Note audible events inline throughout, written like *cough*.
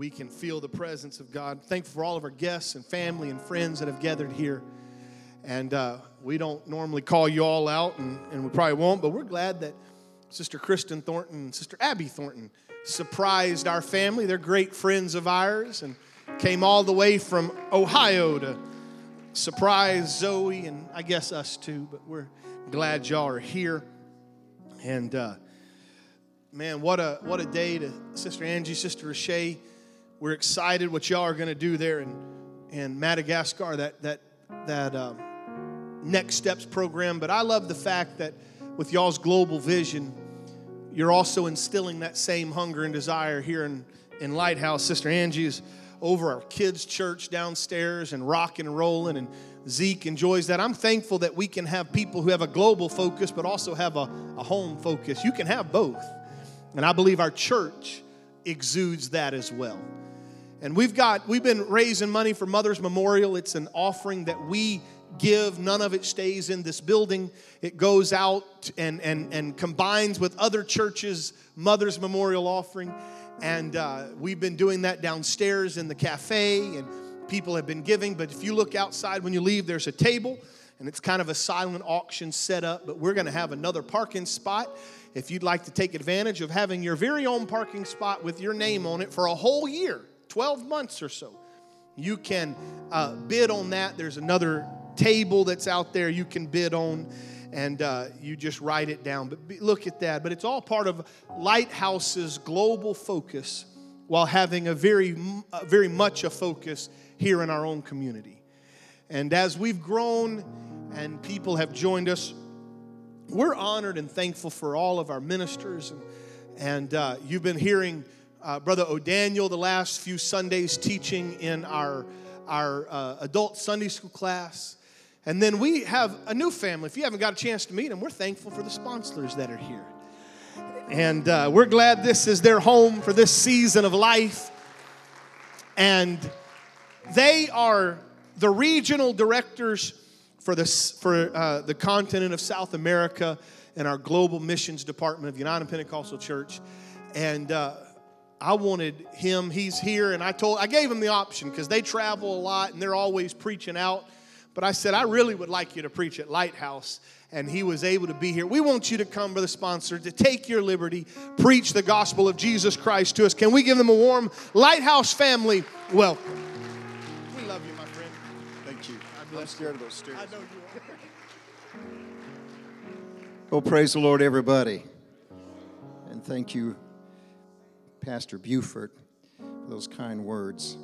we can feel the presence of God. Thankful for all of our guests and family and friends that have gathered here. And uh, we don't normally call you all out, and, and we probably won't, but we're glad that Sister Kristen Thornton and Sister Abby Thornton surprised our family. They're great friends of ours and came all the way from Ohio to surprise Zoe and I guess us too, but we're glad y'all are here. And uh, man, what a what a day to Sister Angie, Sister Rashay. We're excited what y'all are going to do there in in Madagascar. That that that um, next steps program. But I love the fact that with y'all's global vision, you're also instilling that same hunger and desire here in in Lighthouse. Sister Angie is over our kids' church downstairs and rocking and rolling, and Zeke enjoys that. I'm thankful that we can have people who have a global focus but also have a, a home focus. You can have both. And I believe our church exudes that as well. And we've got, we've been raising money for Mother's Memorial. It's an offering that we give. None of it stays in this building. It goes out and, and, and combines with other churches' Mother's Memorial offering. And uh, we've been doing that downstairs in the cafe, and people have been giving. But if you look outside when you leave, there's a table, and it's kind of a silent auction set up. But we're going to have another parking spot if you'd like to take advantage of having your very own parking spot with your name on it for a whole year, 12 months or so, you can uh, bid on that. There's another table that's out there you can bid on, and uh, you just write it down. But be, look at that. But it's all part of Lighthouse's global focus while having a very, very much a focus here in our own community. And as we've grown and people have joined us, we're honored and thankful for all of our ministers. And, and uh, you've been hearing uh, Brother O'Daniel the last few Sundays teaching in our, our uh, adult Sunday school class. And then we have a new family. If you haven't got a chance to meet them, we're thankful for the sponsors that are here. And uh, we're glad this is their home for this season of life. And they are the regional directors for, this, for uh, the continent of South America and our global missions department of United Pentecostal Church. And uh, I wanted him, he's here, and I told, I gave him the option because they travel a lot and they're always preaching out. But I said, I really would like you to preach at Lighthouse. And he was able to be here. We want you to come, brother sponsor, to take your liberty, preach the gospel of Jesus Christ to us. Can we give them a warm Lighthouse family welcome? We love you, my friend. Thank you. I'm scared of those stairs. I know you are. Oh, praise the Lord, everybody. And thank you, Pastor Buford, for those kind words.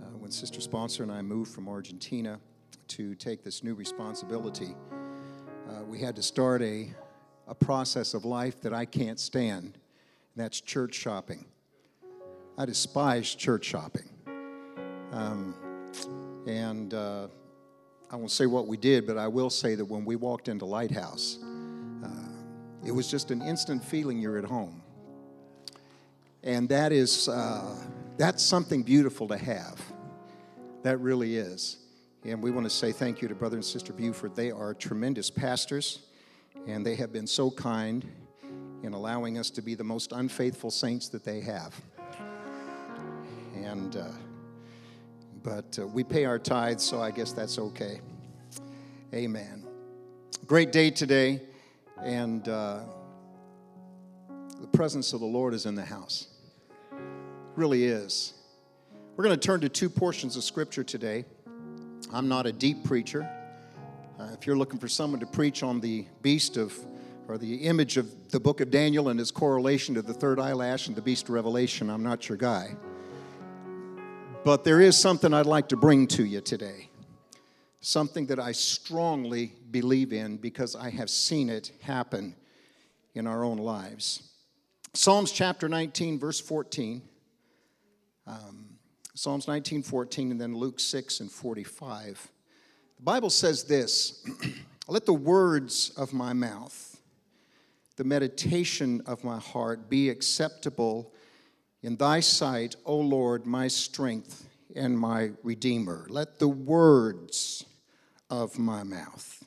Uh, when Sister Sponsor and I moved from Argentina to take this new responsibility, uh, we had to start a, a process of life that I can't stand, and that's church shopping. I despise church shopping. Um, and uh, I won't say what we did, but I will say that when we walked into Lighthouse, uh, it was just an instant feeling you're at home. And that is, uh, that's something beautiful to have. That really is. And we want to say thank you to Brother and Sister Buford. They are tremendous pastors, and they have been so kind in allowing us to be the most unfaithful saints that they have. And, uh, but uh, we pay our tithes, so I guess that's okay. Amen. Great day today, and uh, the presence of the Lord is in the house. It really is. We're going to turn to two portions of Scripture today. I'm not a deep preacher. Uh, if you're looking for someone to preach on the beast of, or the image of the book of Daniel and its correlation to the third eyelash and the beast of Revelation, I'm not your guy. But there is something I'd like to bring to you today. Something that I strongly believe in because I have seen it happen in our own lives. Psalms chapter 19, verse 14. Um, Psalms 19, 14, and then Luke 6 and 45. The Bible says this *clears throat* Let the words of my mouth, the meditation of my heart be acceptable in thy sight, O Lord, my strength and my redeemer. Let the words of my mouth.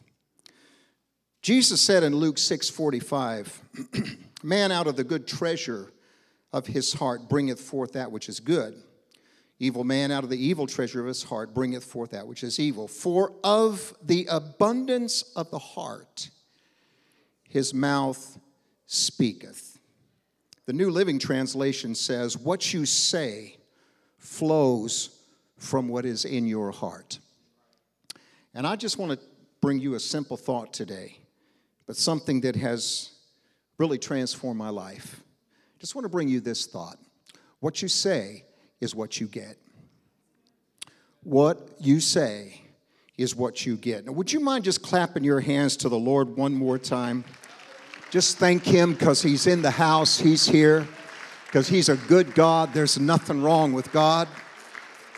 Jesus said in Luke 6:45, *clears throat* Man out of the good treasure of his heart bringeth forth that which is good, Evil man out of the evil treasure of his heart bringeth forth that which is evil. For of the abundance of the heart his mouth speaketh. The New Living Translation says, What you say flows from what is in your heart. And I just want to bring you a simple thought today, but something that has really transformed my life. Just want to bring you this thought. What you say is what you get. What you say is what you get. Now, would you mind just clapping your hands to the Lord one more time? Just thank Him because He's in the house, He's here, because He's a good God. There's nothing wrong with God.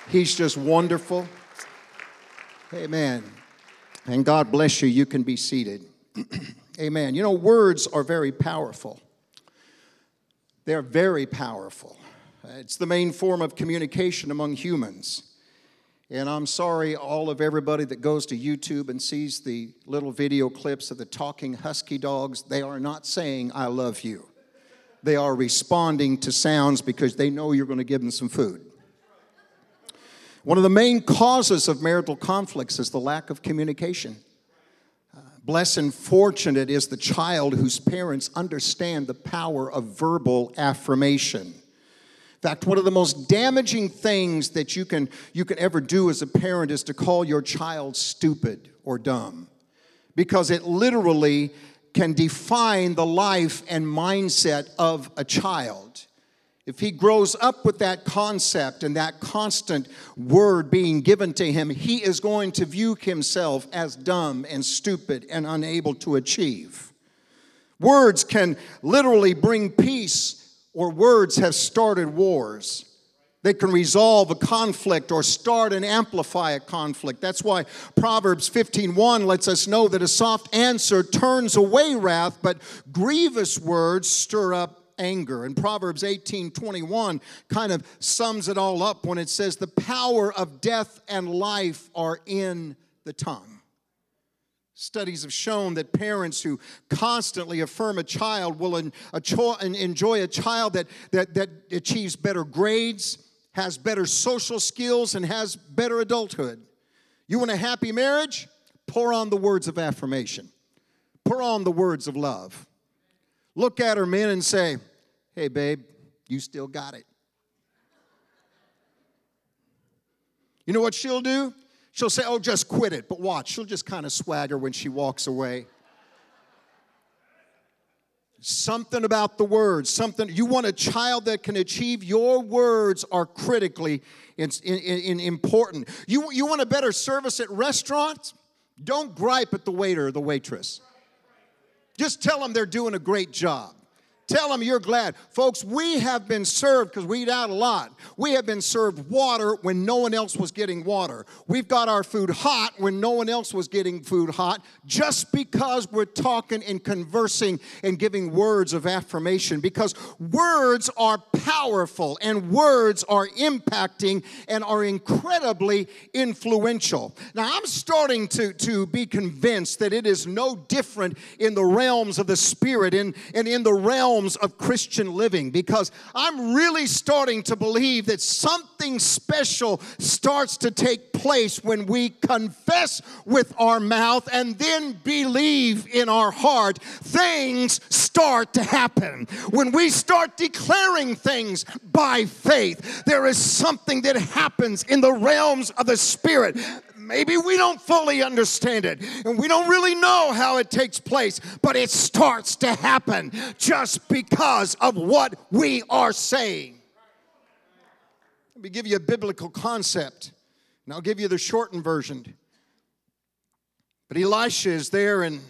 He's just wonderful. Amen. And God bless you. You can be seated. *clears throat* Amen. You know, words are very powerful. They're very powerful. It's the main form of communication among humans. And I'm sorry, all of everybody that goes to YouTube and sees the little video clips of the talking husky dogs, they are not saying, I love you. They are responding to sounds because they know you're going to give them some food. One of the main causes of marital conflicts is the lack of communication. Blessed and fortunate is the child whose parents understand the power of verbal affirmation. In fact, one of the most damaging things that you can, you can ever do as a parent is to call your child stupid or dumb because it literally can define the life and mindset of a child. If he grows up with that concept and that constant word being given to him, he is going to view himself as dumb and stupid and unable to achieve. Words can literally bring peace, or words have started wars. They can resolve a conflict or start and amplify a conflict. That's why Proverbs 15:1 lets us know that a soft answer turns away wrath, but grievous words stir up anger. And Proverbs 18 21 kind of sums it all up when it says, The power of death and life are in the tongue. Studies have shown that parents who constantly affirm a child will enjoy a child that, that, that achieves better grades, has better social skills, and has better adulthood. You want a happy marriage? Pour on the words of affirmation, pour on the words of love. Look at her, men, and say, Hey, babe, you still got it. You know what she'll do? She'll say, Oh, just quit it. But watch, she'll just kind of swagger when she walks away. Something about the words, something. You want a child that can achieve your words are critically in, in, in important. You, you want a better service at restaurants? Don't gripe at the waiter or the waitress. Just tell them they're doing a great job. Tell them you're glad. Folks, we have been served, because we eat out a lot, we have been served water when no one else was getting water. We've got our food hot when no one else was getting food hot, just because we're talking and conversing and giving words of affirmation. Because words are powerful and words are impacting and are incredibly influential. Now, I'm starting to, to be convinced that it is no different in the realms of the spirit and, and in the realm realms of Christian living because I'm really starting to believe that something special starts to take place when we confess with our mouth and then believe in our heart. Things start to happen. When we start declaring things by faith, there is something that happens in the realms of the Spirit Maybe we don't fully understand it and we don't really know how it takes place, but it starts to happen just because of what we are saying. Let me give you a biblical concept, and I'll give you the shortened version. But Elisha is there and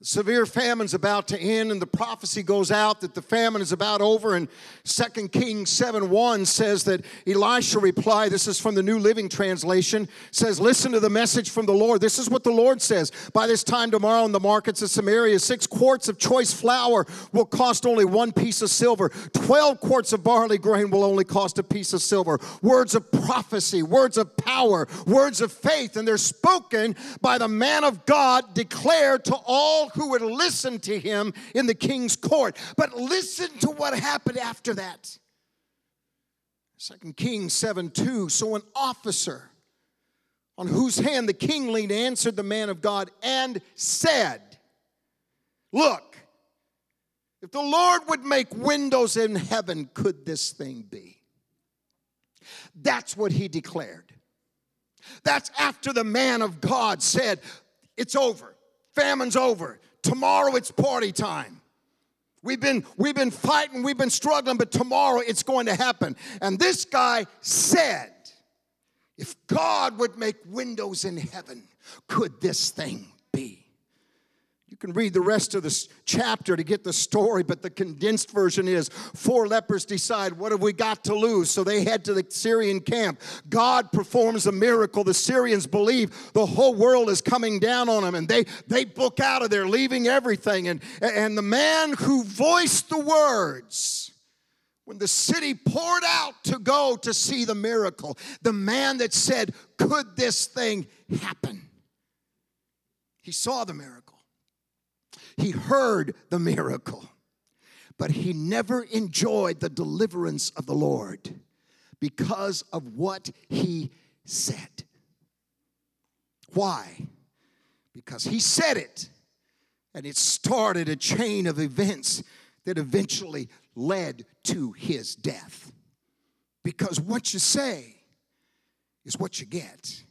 severe famine's about to end and the prophecy goes out that the famine is about over and 2 kings 7 1 says that elisha replied this is from the new living translation says listen to the message from the lord. This is what the lord says by this time tomorrow in the markets of samaria six quarts of choice flour will cost only one piece of silver. 12 quarts of barley grain will only cost a piece of silver. Words of prophecy words of power words of faith and they're spoken by the man of god declared to all who would listen to him in the king's court. But listen to what happened after that. 2 Kings 7 2. So an officer on whose hand the king leaned answered the man of God and said, Look, if the Lord would make windows in heaven, could this thing be? That's what he declared. That's after the man of God said, It's over, famine's over, tomorrow it's party time. We've been, we've been fighting, we've been struggling, but tomorrow it's going to happen. And this guy said, If God would make windows in heaven, could this thing be? You can read the rest of this chapter to get the story, but the condensed version is four lepers decide, What have we got to lose? So they head to the Syrian camp. God performs a miracle. The Syrians believe the whole world is coming down on them, and they, they book out of there, leaving everything. And, and the man who voiced the words, when the city poured out to go to see the miracle, the man that said, Could this thing happen? He saw the miracle. He heard the miracle, but he never enjoyed the deliverance of the Lord because of what he said. Why? Because he said it, and it started a chain of events that eventually led to his death. Because what you say is what you get.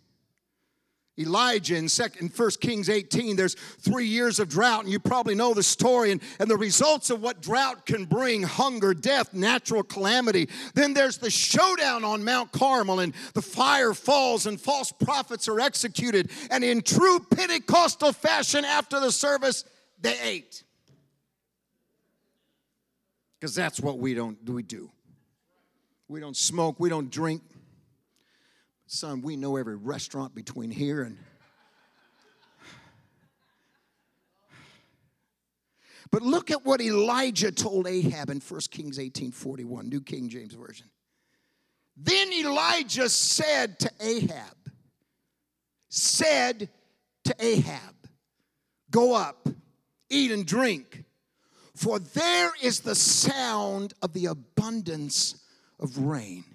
Elijah in, second, 1 Kings 18, there's three years of drought, and you probably know the story and, and the results of what drought can bring hunger, death, natural calamity. Then there's the showdown on Mount Carmel, and the fire falls, and false prophets are executed. And in true Pentecostal fashion, after the service, they ate. Because that's what we don't we do. We don't smoke, we don't drink, Son, we know every restaurant between here and. But look at what Elijah told Ahab in 1 Kings 18 41, New King James Version. Then Elijah said to Ahab, said to Ahab, Go up, eat and drink, for there is the sound of the abundance of rain.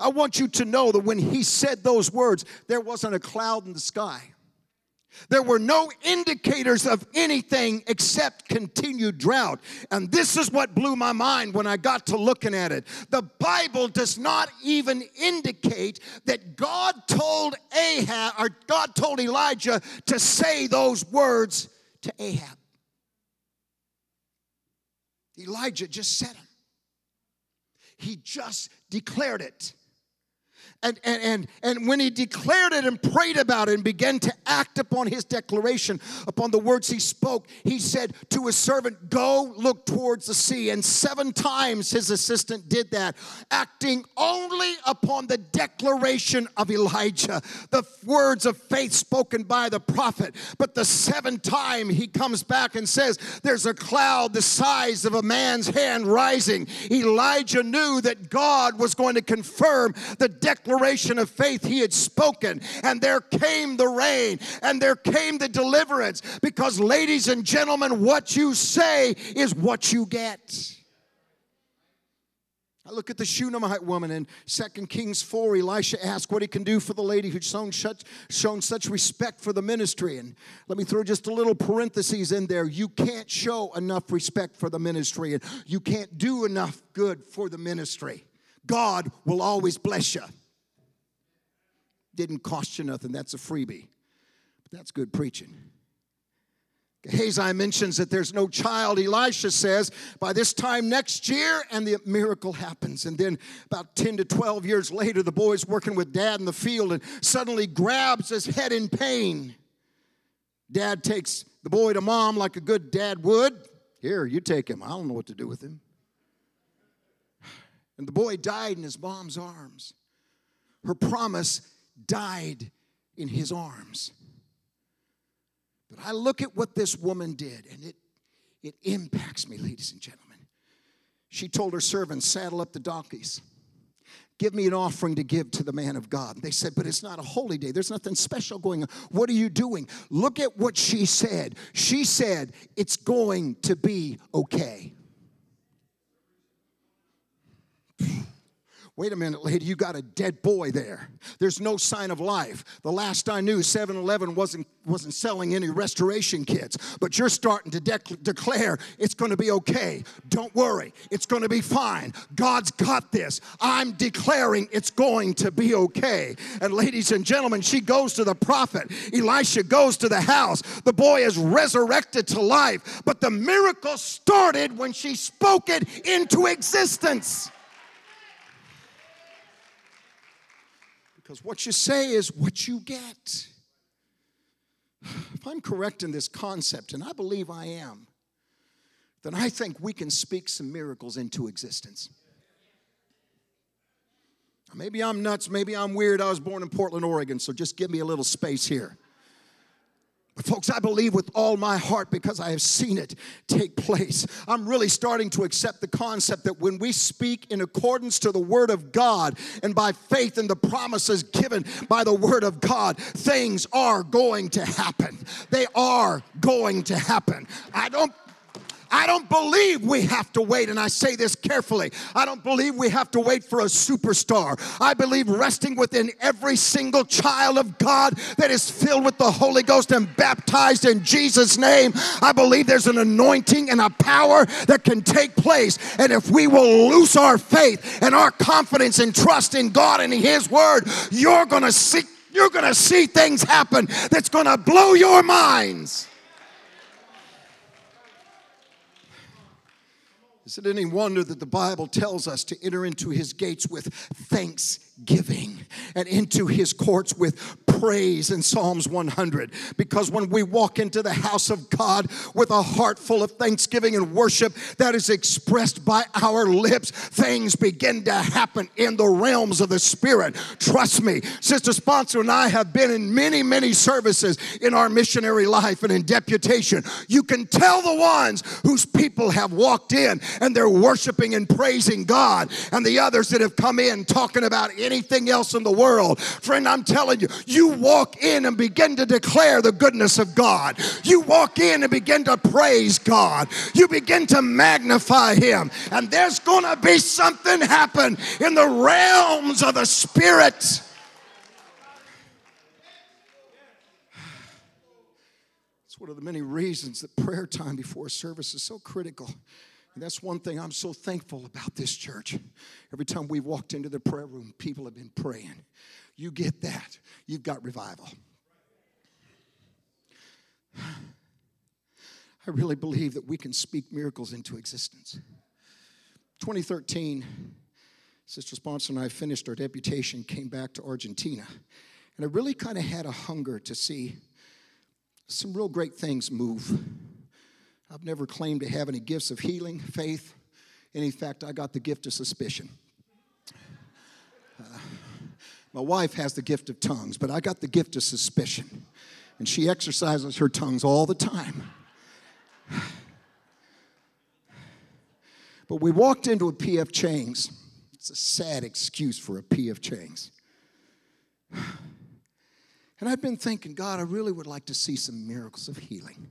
I want you to know that when he said those words, there wasn't a cloud in the sky. There were no indicators of anything except continued drought. And this is what blew my mind when I got to looking at it. The Bible does not even indicate that God told Ahab or God told Elijah to say those words to Ahab. Elijah just said them. He just declared it. And, and, and, and when he declared it and prayed about it and began to act upon his declaration, upon the words he spoke, he said to his servant, Go look towards the sea. And seven times his assistant did that, acting only upon the declaration of Elijah, the words of faith spoken by the prophet. But the seventh time he comes back and says, There's a cloud the size of a man's hand rising. Elijah knew that God was going to confirm the declaration of faith he had spoken, and there came the rain and there came the deliverance. Because, ladies and gentlemen, what you say is what you get. I look at the Shunammite woman in 2 Kings 4. Elisha asked what he can do for the lady who'd shown such, shown such respect for the ministry. And let me throw just a little parenthesis in there. You can't show enough respect for the ministry, and you can't do enough good for the ministry. God will always bless you. Didn't cost you nothing. That's a freebie. But that's good preaching. Gehazi mentions that there's no child. Elisha says by this time next year, and the miracle happens. And then about 10 to 12 years later, the boy's working with dad in the field and suddenly grabs his head in pain. Dad takes the boy to mom like a good dad would. Here, you take him. I don't know what to do with him. And the boy died in his mom's arms. Her promise died in his arms. But I look at what this woman did, and it, it impacts me, ladies and gentlemen. She told her servants, Saddle up the donkeys. Give me an offering to give to the man of God. They said, But it's not a holy day. There's nothing special going on. What are you doing? Look at what she said. She said, It's going to be okay. Wait a minute, lady, you got a dead boy there. There's no sign of life. The last I knew, 7 Eleven wasn't, wasn't selling any restoration kits, but you're starting to de- declare it's going to be okay. Don't worry, it's going to be fine. God's got this. I'm declaring it's going to be okay. And, ladies and gentlemen, she goes to the prophet. Elisha goes to the house. The boy is resurrected to life, but the miracle started when she spoke it into existence. Because what you say is what you get. *sighs* If I'm correct in this concept, and I believe I am, then I think we can speak some miracles into existence. Maybe I'm nuts, maybe I'm weird. I was born in Portland, Oregon, so just give me a little space here. Folks, I believe with all my heart because I have seen it take place. I'm really starting to accept the concept that when we speak in accordance to the Word of God and by faith in the promises given by the Word of God, things are going to happen. They are going to happen. I don't I don't believe we have to wait, and I say this carefully. I don't believe we have to wait for a superstar. I believe resting within every single child of God that is filled with the Holy Ghost and baptized in Jesus' name. I believe there's an anointing and a power that can take place. And if we will lose our faith and our confidence and trust in God and His Word, you're gonna see. You're gonna see things happen that's gonna blow your minds. Is it any wonder that the Bible tells us to enter into his gates with thanksgiving and into his courts with praise in Psalms 100? Because when we walk into the house of God with a heart full of thanksgiving and worship that is expressed by our lips, things begin to happen in the realms of the Spirit. Trust me, Sister Sponsor and I have been in many, many services in our missionary life and in deputation. You can tell the ones whose people have walked in and they're worshiping and praising God, and the others that have come in talking about anything else in the world. Friend, I'm telling you, you walk in and begin to declare the goodness of God. You walk in and begin to praise God. You begin to magnify Him, and there's going to be something happen in the realms of the Spirit. It's one of the many reasons that prayer time before service is so critical. And that's one thing I'm so thankful about this church. Every time we walked into the prayer room, people have been praying. You get that, you've got revival. *sighs* I really believe that we can speak miracles into existence. 2013, Sister Sponsor and I finished our deputation, came back to Argentina, and I really kind of had a hunger to see some real great things move I've never claimed to have any gifts of healing, faith, and in fact, I got the gift of suspicion. *sighs* My wife has the gift of tongues, but I got the gift of suspicion. And she exercises her tongues all the time. *sighs* But we walked into a PF Chang's. It's a sad excuse for a PF Chang's. *sighs* And I've been thinking, God, I really would like to see some miracles of healing.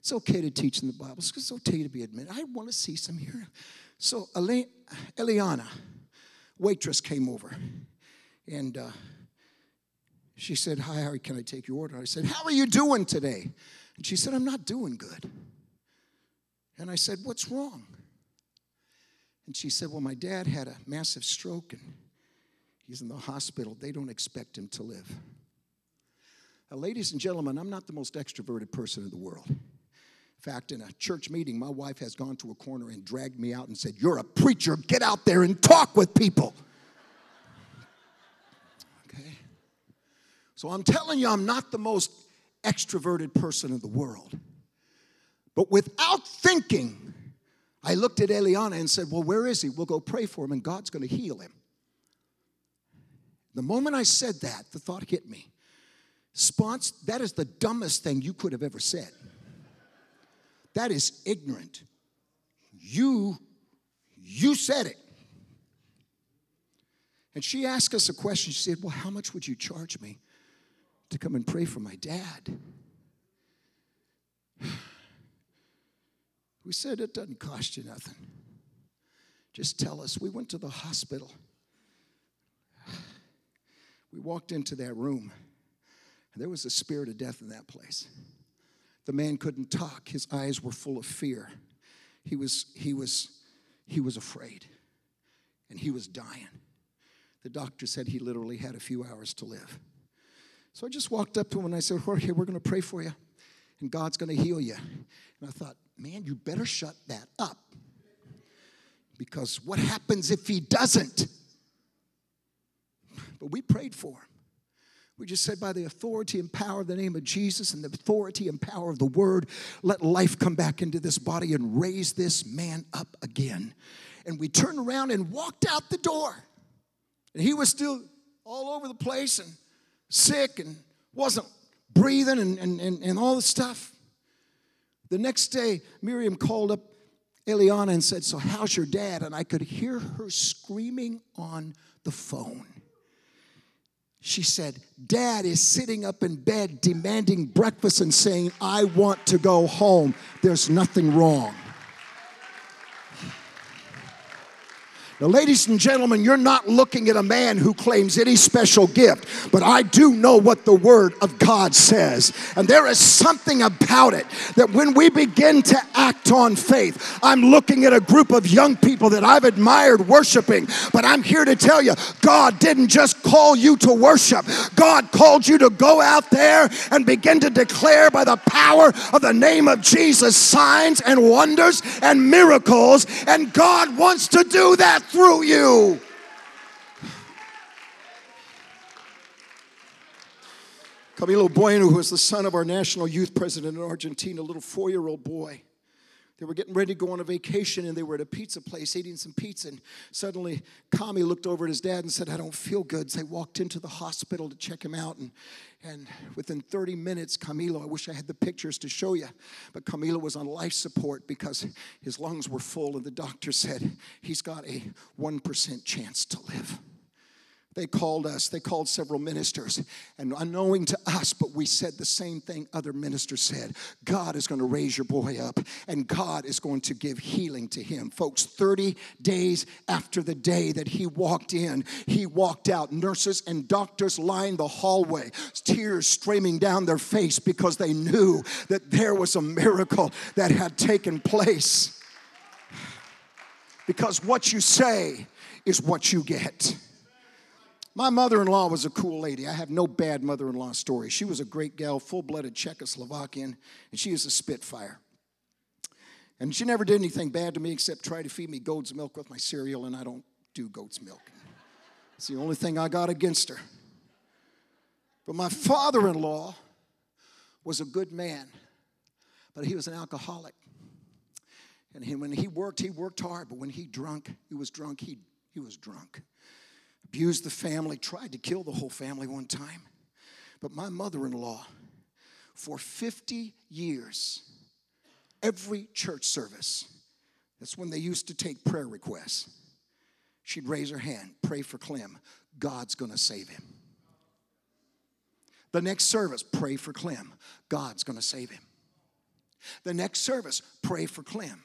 It's okay to teach in the Bible. It's okay to be admitted. I want to see some here. So Eliana, waitress, came over, and uh, she said, "Hi, Harry, can I take your order?" I said, "How are you doing today?" And she said, "I'm not doing good." And I said, "What's wrong?" And she said, "Well, my dad had a massive stroke, and he's in the hospital. They don't expect him to live." Now, ladies and gentlemen, I'm not the most extroverted person in the world. In fact, in a church meeting, my wife has gone to a corner and dragged me out and said, You're a preacher, get out there and talk with people. Okay? So I'm telling you, I'm not the most extroverted person in the world. But without thinking, I looked at Eliana and said, Well, where is he? We'll go pray for him and God's going to heal him. The moment I said that, the thought hit me. That is the dumbest thing you could have ever said. That is ignorant. You, you said it. And she asked us a question. She said, Well, how much would you charge me to come and pray for my dad? *sighs* We said, It doesn't cost you nothing. Just tell us. We went to the hospital. *sighs* We walked into that room, and there was a spirit of death in that place. The man couldn't talk, his eyes were full of fear. He was, he was, he was afraid, and he was dying. The doctor said he literally had a few hours to live. So I just walked up to him and I said, Jorge, we're going to pray for you, and God's going to heal you. And I thought, man, you better shut that up. Because what happens if he doesn't? But we prayed for him. We just said, by the authority and power of the name of Jesus and the authority and power of the word, let life come back into this body and raise this man up again. And we turned around and walked out the door. And he was still all over the place and sick and wasn't breathing and, and, and, and all the stuff. The next day, Miriam called up Eliana and said, So, how's your dad? And I could hear her screaming on the phone. She said, Dad is sitting up in bed demanding breakfast and saying, I want to go home. There's nothing wrong. Now, ladies and gentlemen, you're not looking at a man who claims any special gift, but I do know what the Word of God says. And there is something about it that when we begin to act on faith, I'm looking at a group of young people that I've admired worshiping, but I'm here to tell you God didn't just call you to worship, God called you to go out there and begin to declare by the power of the name of Jesus signs and wonders and miracles. And God wants to do that through you. Camilo Bueno, who is the son of our national youth president in Argentina, a little four year old boy. They were getting ready to go on a vacation and they were at a pizza place eating some pizza. And suddenly, Kami looked over at his dad and said, I don't feel good. So they walked into the hospital to check him out. And, and within 30 minutes, Camilo, I wish I had the pictures to show you, but Camilo was on life support because his lungs were full. And the doctor said, he's got a 1% chance to live. They called us, they called several ministers, and unknowing to us, but we said the same thing other ministers said God is going to raise your boy up, and God is going to give healing to him. Folks, 30 days after the day that he walked in, he walked out. Nurses and doctors lined the hallway, tears streaming down their face because they knew that there was a miracle that had taken place. Because what you say is what you get. My mother in law was a cool lady. I have no bad mother in law story. She was a great gal, full blooded Czechoslovakian, and she is a Spitfire. And she never did anything bad to me except try to feed me goat's milk with my cereal, and I don't do goat's milk. It's the only thing I got against her. But my father in law was a good man, but he was an alcoholic. And he, when he worked, he worked hard, but when he drunk, he was drunk, he, he was drunk abused the family, tried to kill the whole family one time. But my mother in law, for 50 years, every church service, that's when they used to take prayer requests. She'd raise her hand, pray for Clem. God's gonna save him. The next service, pray for Clem. God's gonna save him. The next service, pray for Clem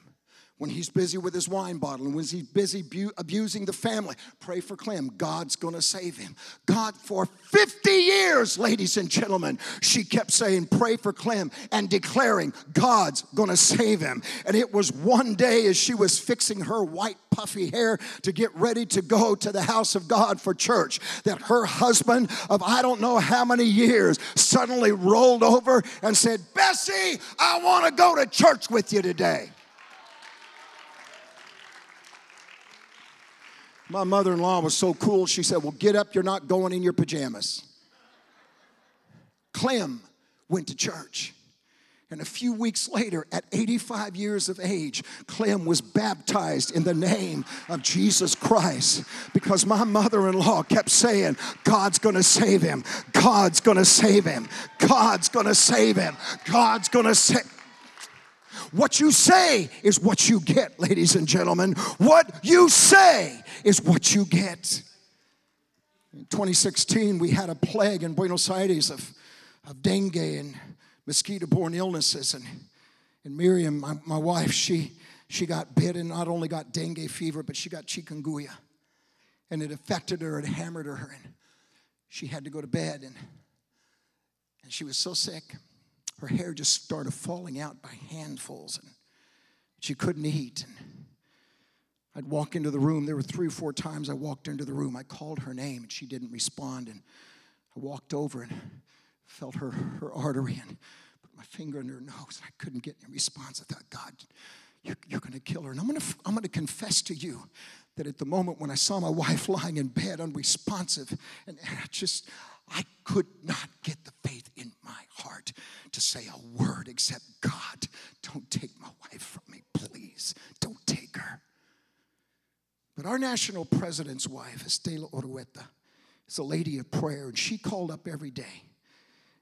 when he's busy with his wine bottle and when he's busy bu- abusing the family, pray for Clem. God's gonna save him. God, for 50 years, ladies and gentlemen, she kept saying, Pray for Clem and declaring, God's gonna save him. And it was one day as she was fixing her white puffy hair to get ready to go to the house of God for church that her husband of I don't know how many years suddenly rolled over and said, Bessie, I wanna go to church with you today. My mother in law was so cool, she said, Well, get up, you're not going in your pajamas. Clem went to church. And a few weeks later, at 85 years of age, Clem was baptized in the name of Jesus Christ because my mother in law kept saying, God's gonna save him. God's gonna save him. God's gonna save him. God's gonna save what you say is what you get, ladies and gentlemen. What you say is what you get. In 2016, we had a plague in Buenos Aires of, of dengue and mosquito borne illnesses. And, and Miriam, my, my wife, she, she got bit and not only got dengue fever, but she got chikungunya. And it affected her, it hammered her. And she had to go to bed and, and she was so sick. Her hair just started falling out by handfuls and she couldn't eat. And I'd walk into the room. There were three or four times I walked into the room. I called her name and she didn't respond. And I walked over and felt her, her artery and put my finger in her nose. I couldn't get any response. I thought, God, you're, you're going to kill her. And I'm going to I'm going to confess to you that at the moment when I saw my wife *laughs* lying in bed unresponsive, and I just, I could not get the faith heart to say a word except, God, don't take my wife from me, please. Don't take her. But our national president's wife, Estela Orueta, is a lady of prayer, and she called up every day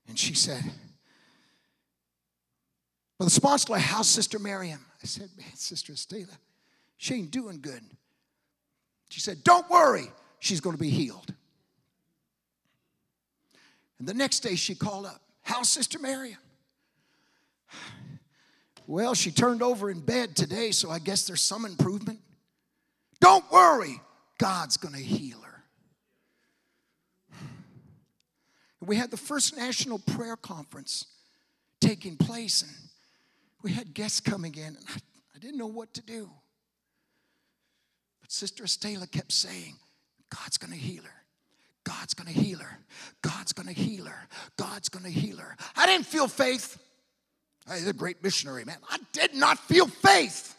and she said, Well, the sponsor of house, Sister Miriam. I said, Man, Sister Estela, she ain't doing good. She said, Don't worry, she's going to be healed. And the next day she called up, How's Sister Miriam? Well, she turned over in bed today, so I guess there's some improvement. Don't worry, God's going to heal her. We had the first national prayer conference taking place, and we had guests coming in, and I, I didn't know what to do. But Sister Estela kept saying, God's going to heal her. God's to heal her. God's to heal her. God's to heal her. I didn't feel faith. I was a great missionary, man. I did not feel faith.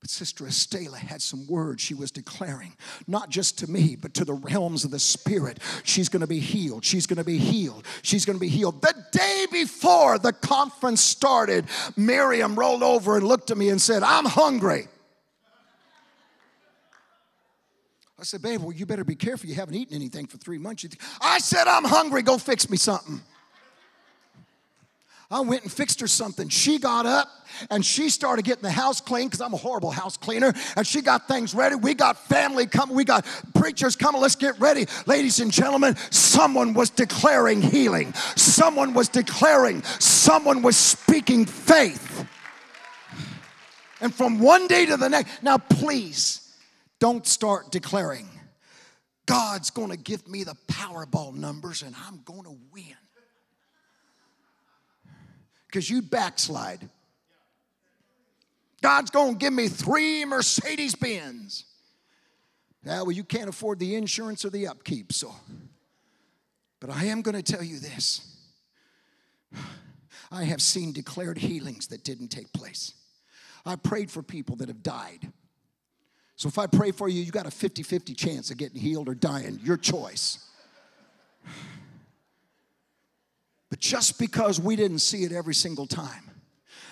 But Sister Estela had some words she was declaring, not just to me, but to the realms of the Spirit. She's going to be healed. She's going to be healed. She's going to be healed. The day before the conference started, Miriam rolled over and looked at me and said, I'm hungry. I said, babe, well, you better be careful. You haven't eaten anything for three months. I said, I'm hungry. Go fix me something. I went and fixed her something. She got up and she started getting the house clean because I'm a horrible house cleaner. And she got things ready. We got family coming. We got preachers coming. Let's get ready. Ladies and gentlemen, someone was declaring healing. Someone was declaring, someone was speaking faith. And from one day to the next, now please don't start declaring, God's gonna give me the Powerball numbers and I'm gonna win because you backslide. God's going to give me three Mercedes Benz. Yeah, well, you can't afford the insurance or the upkeep, so. But I am going to tell you this I have seen declared healings that didn't take place. I prayed for people that have died. So if I pray for you, you got a 50 50 chance of getting healed or dying. Your choice. But just because we didn't see it every single time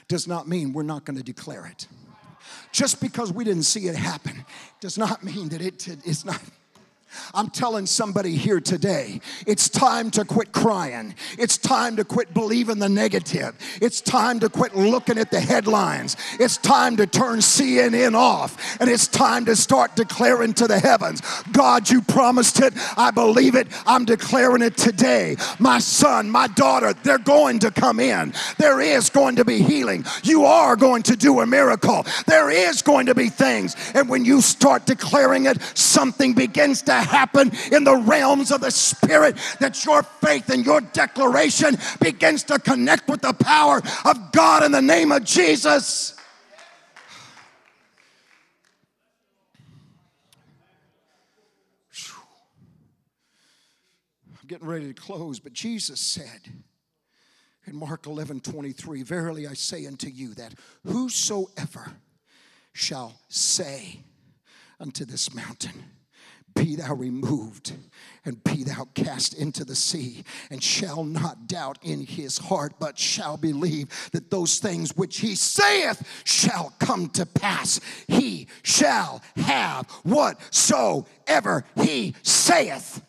does not mean we're not going to declare it. Just because we didn't see it happen does not mean that it is not I'm telling somebody here today, it's time to quit crying. It's time to quit believing the negative. It's time to quit looking at the headlines. It's time to turn CNN off. And it's time to start declaring to the heavens God, you promised it. I believe it. I'm declaring it today. My son, my daughter, they're going to come in. There is going to be healing. You are going to do a miracle. There is going to be things. And when you start declaring it, something begins to happen in the realms of the Spirit that your faith and your declaration begins to connect with the power of God in the name of Jesus. I'm getting ready to close, but Jesus said in Mark 11 23, Verily I say unto you that whosoever shall say unto this mountain, be thou removed and be thou cast into the sea, and shall not doubt in his heart, but shall believe that those things which he saith shall come to pass. He shall have whatsoever he saith.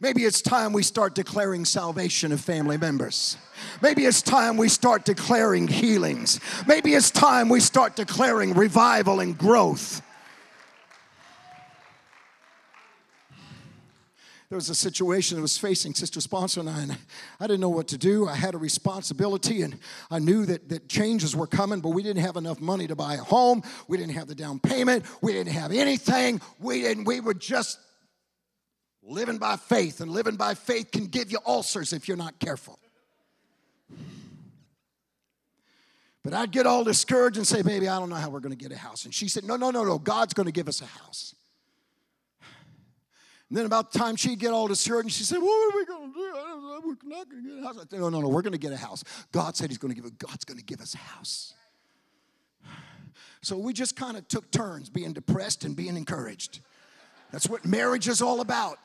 Maybe it's time we start declaring salvation of family members. Maybe it's time we start declaring healings. Maybe it's time we start declaring revival and growth. there was a situation that was facing Sister Sponsor and I, and I didn't know what to do. I had a responsibility, and I knew that, that changes were coming, but we didn't have enough money to buy a home. We didn't have the down payment. We didn't have anything. We didn't. We were just living by faith, and living by faith can give you ulcers if you're not careful. But I'd get all discouraged and say, Baby, I don't know how we're going to get a house. And she said, No, no, no, no. God's going to give us a house. And then about the time she'd get all discouraged, and she said, What are we going to do? We're not going to get a house. I said, No, no, no, we're going to get a house. God said He's going to give it, God's going to give us a house. So we just kind of took turns being depressed and being encouraged. That's what marriage is all about.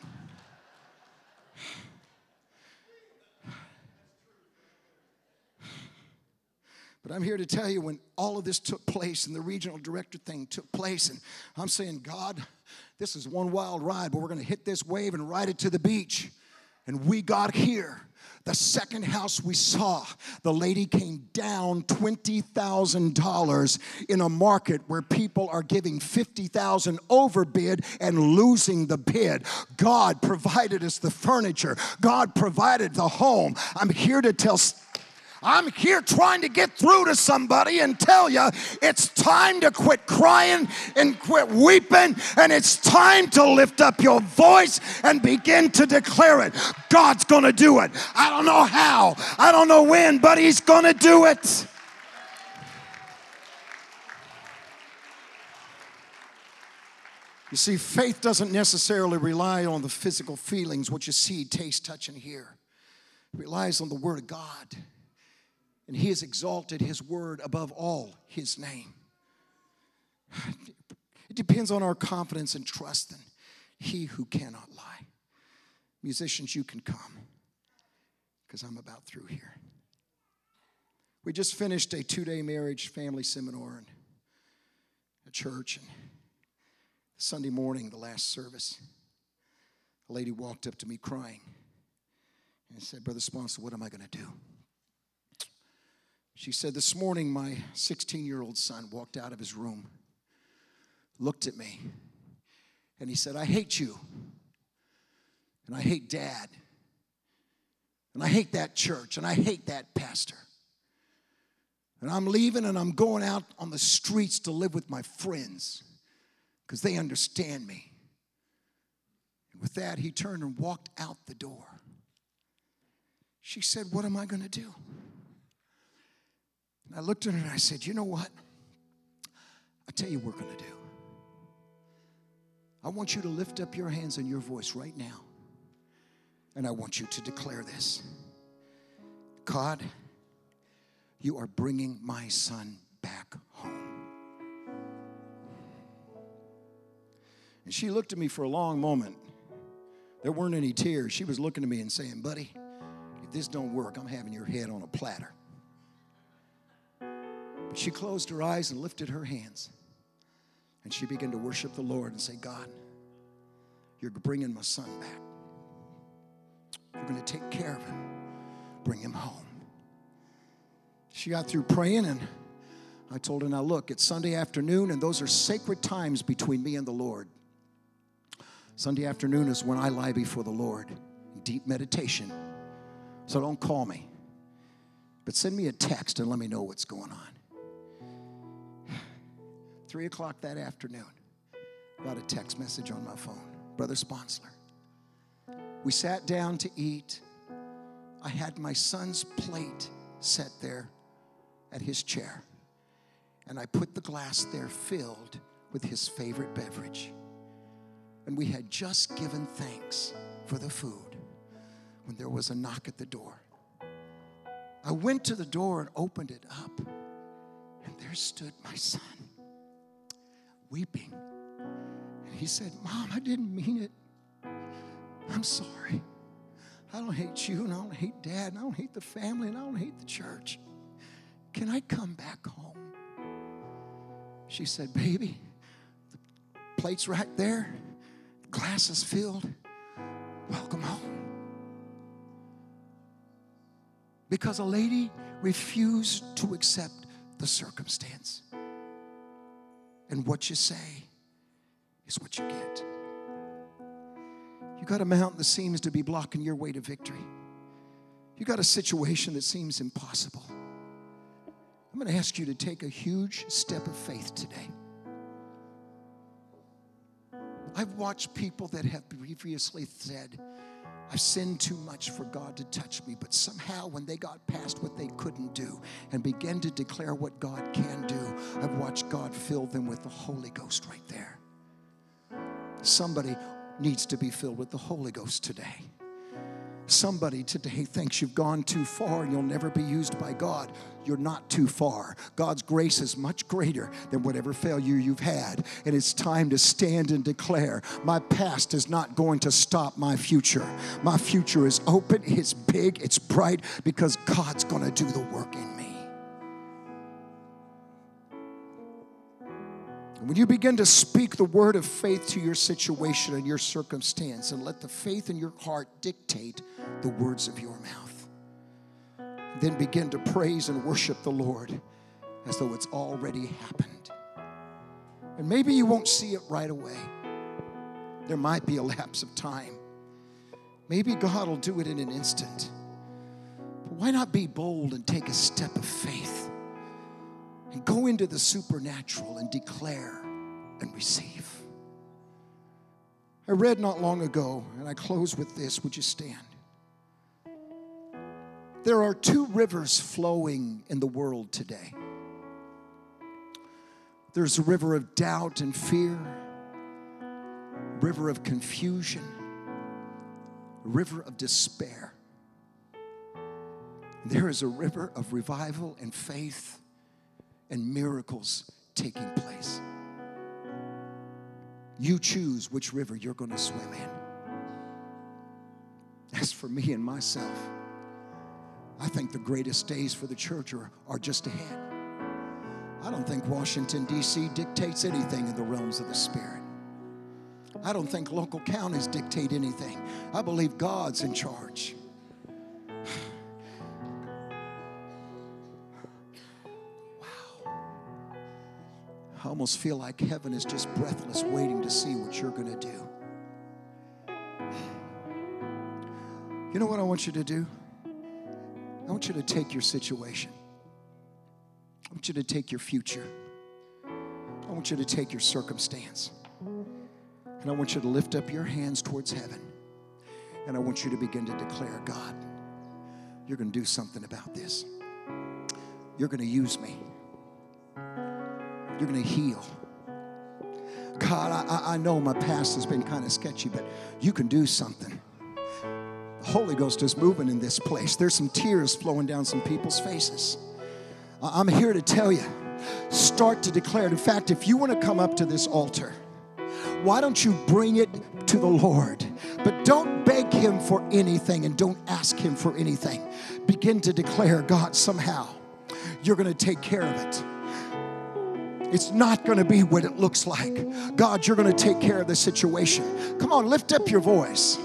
But I'm here to tell you when all of this took place and the regional director thing took place, and I'm saying, God, this is one wild ride, but we're going to hit this wave and ride it to the beach. And we got here. The second house we saw, the lady came down $20,000 in a market where people are giving 50,000 overbid and losing the bid. God provided us the furniture. God provided the home. I'm here to tell I'm here trying to get through to somebody and tell you it's time to quit crying and quit weeping, and it's time to lift up your voice and begin to declare it. God's gonna do it. I don't know how, I don't know when, but He's gonna do it. You see, faith doesn't necessarily rely on the physical feelings, what you see, taste, touch, and hear. It relies on the Word of God and he has exalted his word above all his name. It depends on our confidence and trust in he who cannot lie. Musicians, you can come because I'm about through here. We just finished a two day marriage family seminar in a church, and Sunday morning, the last service, a lady walked up to me crying and said, Brother Sponsler, what am I going to do? She said, This morning, my 16 year old son walked out of his room, looked at me, and he said, I hate you. And I hate dad. And I hate that church. And I hate that pastor. And I'm leaving and I'm going out on the streets to live with my friends because they understand me. And with that, he turned and walked out the door. She said, What am I going to do? And I looked at her and I said, You know what? I tell you what we're going to do. I want you to lift up your hands and your voice right now. And I want you to declare this God, you are bringing my son back home. And she looked at me for a long moment. There weren't any tears. She was looking at me and saying, Buddy, if this don't work, I'm having your head on a platter. She closed her eyes and lifted her hands. And she began to worship the Lord and say, God, you're bringing my son back. You're going to take care of him, bring him home. She got through praying, and I told her, Now look, it's Sunday afternoon, and those are sacred times between me and the Lord. Sunday afternoon is when I lie before the Lord, in deep meditation. So don't call me, but send me a text and let me know what's going on. Three o'clock that afternoon, got a text message on my phone. Brother Sponsler. We sat down to eat. I had my son's plate set there at his chair. And I put the glass there filled with his favorite beverage. And we had just given thanks for the food when there was a knock at the door. I went to the door and opened it up, and there stood my son weeping. And he said, Mom, I didn't mean it. I'm sorry. I don't hate you, and I don't hate dad, and I don't hate the family, and I don't hate the church. Can I come back home? She said, Baby, the plate's right there, glass is filled. Welcome home. Because a lady refused to accept the circumstance. And what you say is what you get. You got a mountain that seems to be blocking your way to victory. You got a situation that seems impossible. I'm going to ask you to take a huge step of faith today. I've watched people that have previously said, I've sinned too much for God to touch me. But somehow, when they got past what they couldn't do and began to declare what God can do, I've watched God fill them with the Holy Ghost right there. Somebody needs to be filled with the Holy Ghost today. Somebody today thinks you've gone too far and you'll never be used by God. You're not too far. God's grace is much greater than whatever failure you've had. And it's time to stand and declare my past is not going to stop my future. My future is open, it's big, it's bright because God's going to do the work in me. When you begin to speak the word of faith to your situation and your circumstance, and let the faith in your heart dictate the words of your mouth, then begin to praise and worship the Lord as though it's already happened. And maybe you won't see it right away, there might be a lapse of time. Maybe God will do it in an instant. But why not be bold and take a step of faith? And go into the supernatural and declare and receive. I read not long ago, and I close with this. Would you stand? There are two rivers flowing in the world today. There's a river of doubt and fear, river of confusion, river of despair. There is a river of revival and faith and miracles taking place. You choose which river you're going to swim in. As for me and myself, I think the greatest days for the church are, are just ahead. I don't think Washington, D.C. dictates anything in the realms of the Spirit. I don't think local counties dictate anything. I believe God's in charge. I almost feel like heaven is just breathless, waiting to see what you're going to do. You know what I want you to do? I want you to take your situation. I want you to take your future. I want you to take your circumstance. And I want you to lift up your hands towards heaven. And I want you to begin to declare, God, you're going to do something about this. You're going to use me. You're going to heal. God, I, I know my past has been kind of sketchy, but you can do something. The Holy Ghost is moving in this place. There's some tears flowing down some people's faces. I'm here to tell you start to declare. it. In fact, if you want to come up to this altar, why don't you bring it to the Lord? But don't beg Him for anything and don't ask Him for anything. Begin to declare, God, somehow you're going to take care of it. It's not going to be what it looks like. God, you're going to take care of the situation. Come on, lift up your voice.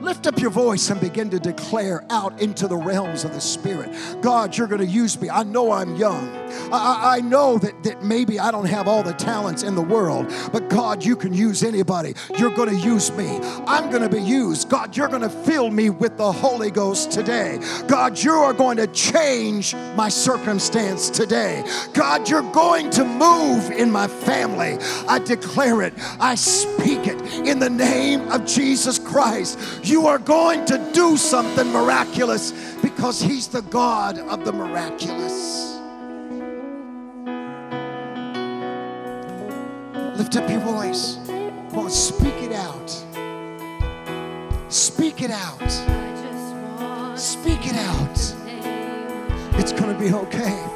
Lift up your voice and begin to declare out into the realms of the Spirit. God, you're going to use me. I know I'm young. I, I, know that, that maybe I don't have all the talents in the world, but God, you can use anybody. You're going to use me. I'm going to be used. God, you're going to fill me with the Holy Ghost today. God, you are going to change my circumstance today. God, you're going to move in my family. I declare it. I speak it in the name of Jesus Christ. You are going to do something miraculous because He's the God of the miraculous. Lift up your voice. Come on, speak it out. Speak it out. Speak it out. It's going to be okay.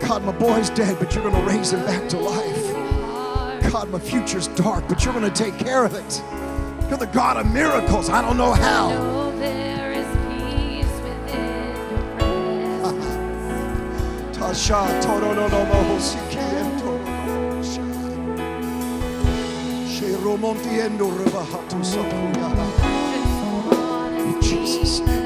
God, my boy's dead, but you're going to raise him back to life. God, my future's dark, but you're going to take care of it. You're the God of miracles. I don't know how. *laughs* Tasha, Jesus' name.